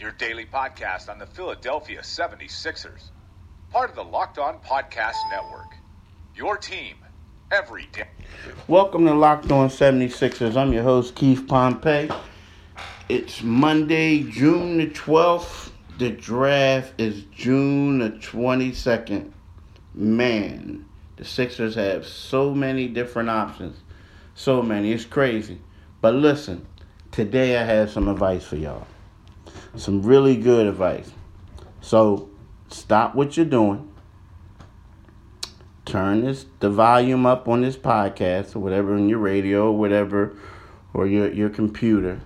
your daily podcast on the Philadelphia 76ers. Part of the Locked On Podcast Network. Your team every day. Welcome to Locked On 76ers. I'm your host, Keith Pompey. It's Monday, June the 12th. The draft is June the 22nd. Man, the Sixers have so many different options. So many. It's crazy. But listen, today I have some advice for y'all. Some really good advice. So stop what you're doing. Turn this the volume up on this podcast or whatever in your radio or whatever or your, your computer.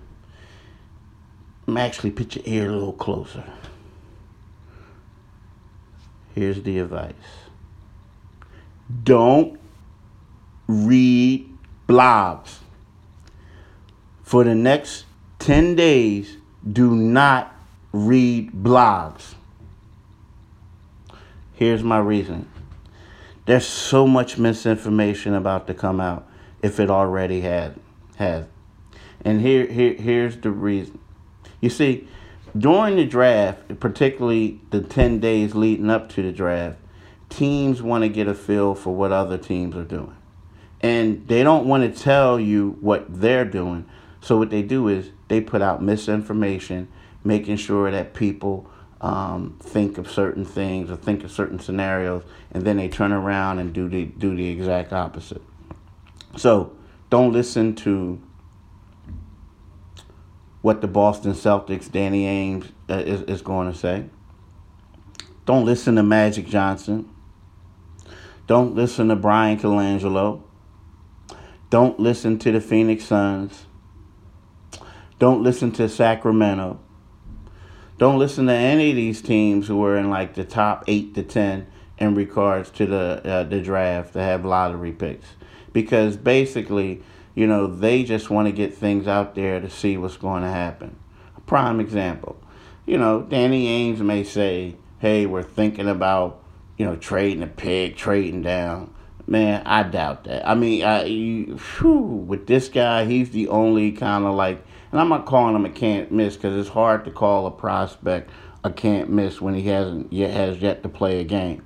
Actually put your ear a little closer. Here's the advice. Don't read blogs. For the next 10 days, do not read blogs. Here's my reason. There's so much misinformation about to come out if it already had has. And here, here here's the reason. You see, during the draft, particularly the 10 days leading up to the draft, teams want to get a feel for what other teams are doing. And they don't want to tell you what they're doing. So what they do is they put out misinformation, making sure that people um, think of certain things or think of certain scenarios, and then they turn around and do the do the exact opposite. So don't listen to what the Boston Celtics, Danny Ainge, uh, is, is going to say. Don't listen to Magic Johnson. Don't listen to Bryan Colangelo. Don't listen to the Phoenix Suns. Don't listen to Sacramento. Don't listen to any of these teams who are in like the top eight to ten in regards to the uh, the draft that have lottery picks, because basically you know, they just want to get things out there to see what's going to happen. A prime example, you know, Danny Ainge may say, hey, we're thinking about, you know, trading a pick, trading down. Man, I doubt that. I mean, I, you, whew, with this guy, he's the only kind of like, and I'm not calling him a can't miss because it's hard to call a prospect a can't miss when he hasn't yet has yet to play a game.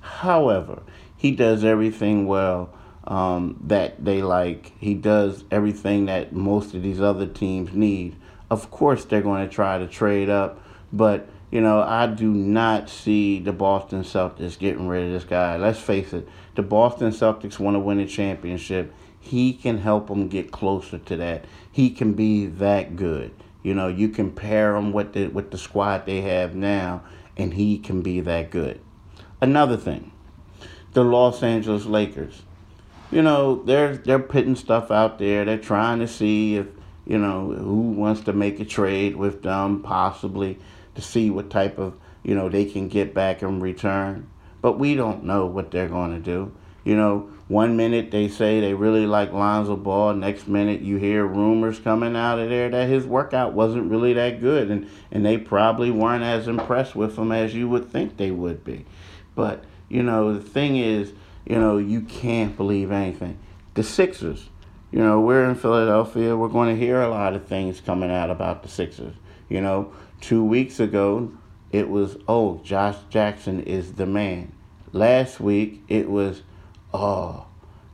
However, he does everything well um, that they like. He does everything that most of these other teams need. Of course, they're going to try to trade up, but you know, I do not see the Boston Celtics getting rid of this guy. Let's face it, the Boston Celtics want to win a championship. He can help them get closer to that. He can be that good. You know, you compare him with the with the squad they have now, and he can be that good. Another thing, the Los Angeles Lakers you know, they're they're putting stuff out there. They're trying to see if you know who wants to make a trade with them, possibly to see what type of you know they can get back in return. But we don't know what they're going to do. You know, one minute they say they really like Lonzo Ball. Next minute you hear rumors coming out of there that his workout wasn't really that good, and and they probably weren't as impressed with him as you would think they would be. But you know, the thing is you know, you can't believe anything. The Sixers, you know, we're in Philadelphia. We're going to hear a lot of things coming out about the Sixers. You know, two weeks ago, it was, oh, Josh Jackson is the man. Last week, it was, oh,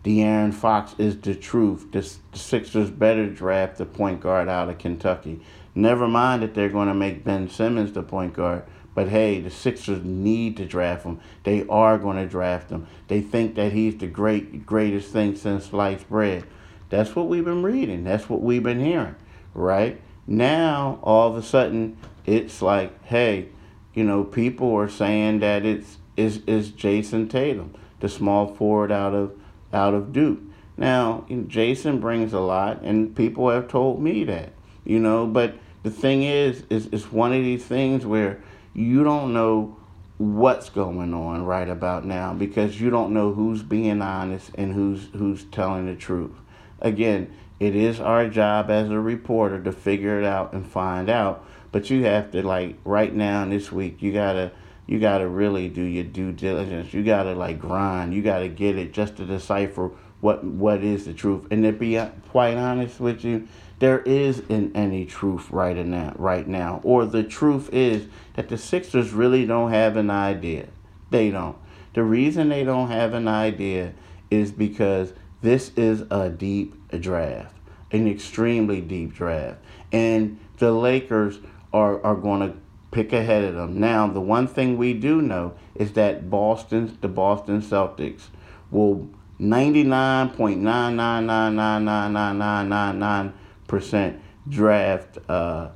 De'Aaron Fox is the truth. The, Sixers better draft the point guard out of Kentucky. Never mind that they're going to make Ben Simmons the point guard. But hey, the Sixers need to draft him. They are going to draft him. They think that he's the great greatest thing since sliced bread. That's what we've been reading. That's what we've been hearing, right? Now all of a sudden it's like, hey, you know, people are saying that it's is is Jayson Tatum, the small forward out of out of Duke. Now, Jayson brings a lot, and people have told me that, you know, but the thing is, is it's one of these things where you don't know what's going on right about now because you don't know who's being honest and who's who's telling the truth. Again, it is our job as a reporter to figure it out and find out, but you have to like right now this week you gotta you gotta really do your due diligence. You gotta like grind. You gotta get it just to decipher what what is the truth. And to be uh, quite honest with you, there isn't any truth right in that right now. Or the truth is that the Sixers really don't have an idea. They don't. The reason they don't have an idea is because this is a deep draft, an extremely deep draft. And the Lakers are, are going to pick ahead of them. Now, the one thing we do know is that Boston, the Boston Celtics, will 99.999999999% draft uh,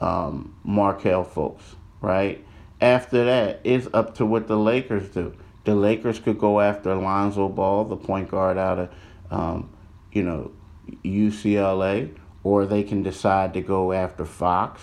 um, Markelle Fultz, right? After that, it's up to what the Lakers do. The Lakers could go after Alonzo Ball, the point guard out of, um, you know, UCLA, or they can decide to go after Fox,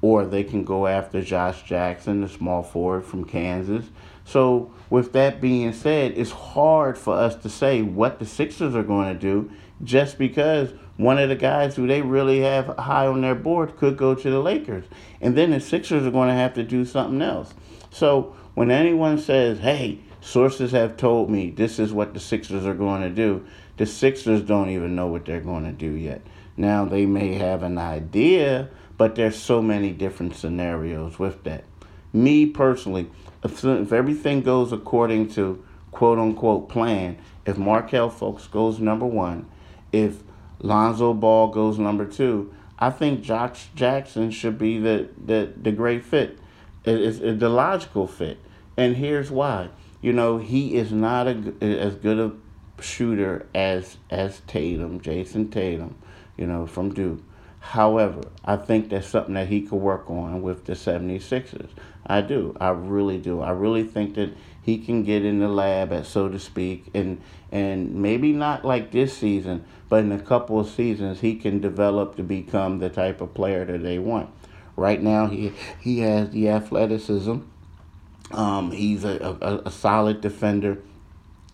or they can go after Josh Jackson, the small forward from Kansas. So, with that being said, it's hard for us to say what the Sixers are going to do just because one of the guys who they really have high on their board could go to the Lakers. And then the Sixers are going to have to do something else. So, when anyone says, hey, sources have told me this is what the Sixers are going to do, the Sixers don't even know what they're going to do yet. Now, they may have an idea, but there's so many different scenarios with that. Me personally, if, if everything goes according to quote unquote plan, if Markelle Fultz goes number one, if Lonzo Ball goes number two, I think Josh Jackson should be the, the, the great fit. It's, it's the logical fit. And here's why. You know, he is not a, as good a shooter as as Tatum, Jayson Tatum, you know, from Duke. However, I think that's something that he could work on with the 76ers. I do. I really do. I really think that he can get in the lab, at, so to speak, and and maybe not like this season, but in a couple of seasons, he can develop to become the type of player that they want. Right now, he he has the athleticism. Um, he's a, a, a solid defender,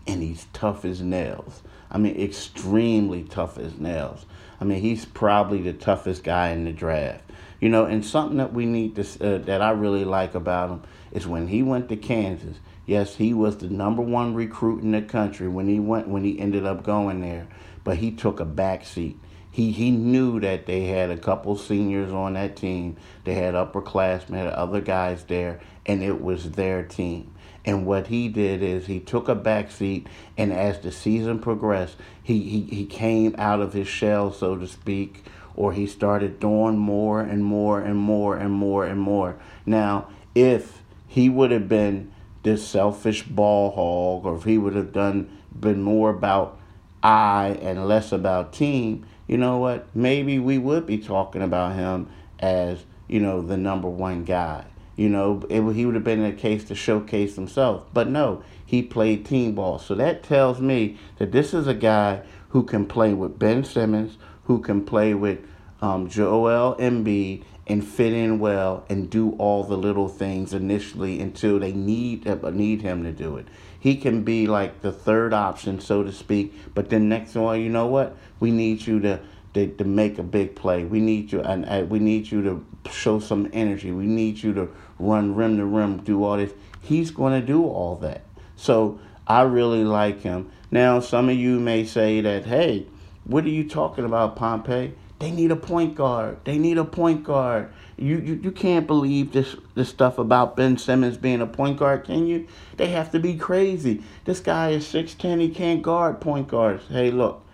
and he's tough as nails. I mean, extremely tough as nails. I mean, he's probably the toughest guy in the draft. You know, and something that we need to uh, that I really like about him is when he went to Kansas. Yes, he was the number one recruit in the country when he went when he ended up going there, but he took a back seat. He he knew that they had a couple seniors on that team. They had upperclassmen, other guys there, and it was their team. And what he did is he took a back seat, and as the season progressed, he, he, he came out of his shell, so to speak, or he started doing more and more and more and more and more. Now, if he would have been this selfish ball hog, or if he would have done been more about I and less about team, you know what? Maybe we would be talking about him as, you know, the number one guy. You know, it, he would have been in a case to showcase himself. But no, he played team ball. So that tells me that this is a guy who can play with Ben Simmons, who can play with um, Joel Embiid and fit in well and do all the little things initially until they need uh, need him to do it. He can be like the third option, so to speak. But then next one, you know what? We need you to to, to make a big play. We need you and uh, we need you to show some energy. We need you to run rim to rim, do all this. He's going to do all that. So I really like him. Now, some of you may say that, hey, what are you talking about, Pompey? They need a point guard. They need a point guard. You, you you can't believe this this stuff about Ben Simmons being a point guard, can you? They have to be crazy. This guy is 6'10, he can't guard point guards. Hey, look,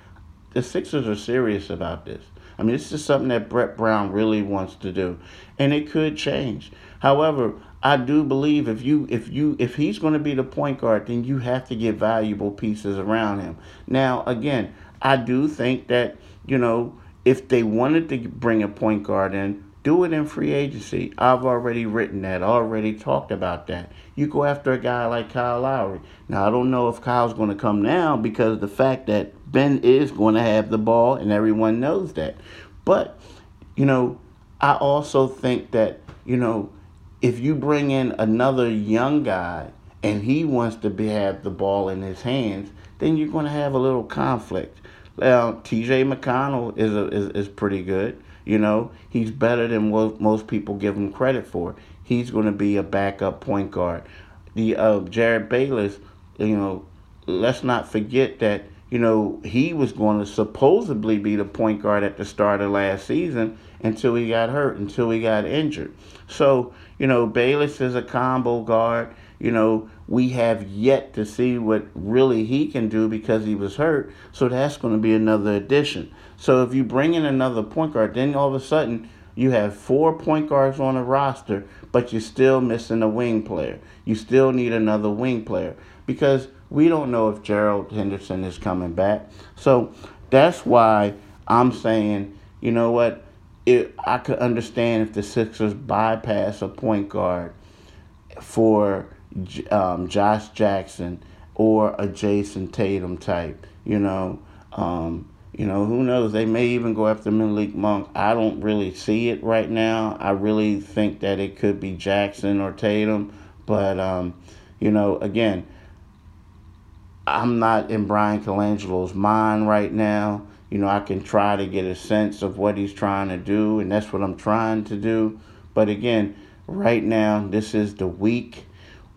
the Sixers are serious about this. I mean, this is something that Brett Brown really wants to do, and it could change. However, I do believe if you if you if he's going to be the point guard, then you have to get valuable pieces around him. Now, again, I do think that you know if they wanted to bring a point guard in, do it in free agency. I've already written that, already talked about that. You go after a guy like Kyle Lowry. Now, I don't know if Kyle's going to come now because the fact that Ben is going to have the ball and everyone knows that. But, you know, I also think that, you know, if you bring in another young guy and he wants to be, have the ball in his hands, then you're going to have a little conflict. Now, T.J. McConnell is, a, is is pretty good. You know, he's better than what most people give him credit for. He's going to be a backup point guard. The uh, Jerryd Bayless, you know, let's not forget that you know he was going to supposedly be the point guard at the start of last season until he got hurt, until he got injured. So you know, Bayless is a combo guard. You know, we have yet to see what really he can do because he was hurt. So that's going to be another addition. So if you bring in another point guard, then all of a sudden you have four point guards on the roster, but you're still missing a wing player. You still need another wing player because we don't know if Gerald Henderson is coming back. So that's why I'm saying, you know what? It, I could understand if the Sixers bypass a point guard for um, Josh Jackson or a Jayson Tatum type, you know. Um, you know, who knows? They may even go after Malik Monk. I don't really see it right now. I really think that it could be Jackson or Tatum. But, um, you know, again, I'm not in Bryan Colangelo's mind right now. You know, I can try to get a sense of what he's trying to do, and that's what I'm trying to do. But again, right now, this is the week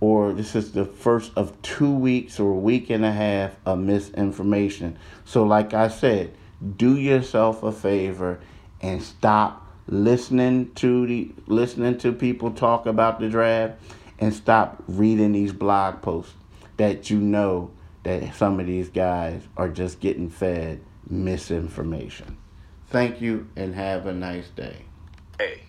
or this is the first of two weeks or a week and a half of misinformation. So, like I said, do yourself a favor and stop listening to the listening to people talk about the draft and stop reading these blog posts that you know that some of these guys are just getting fed misinformation. Thank you and have a nice day. Hey.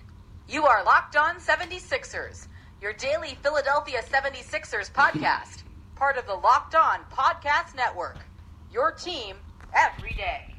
You are Locked On 76ers your daily Philadelphia 76ers podcast, part of the Locked On Podcast Network. Your team every day.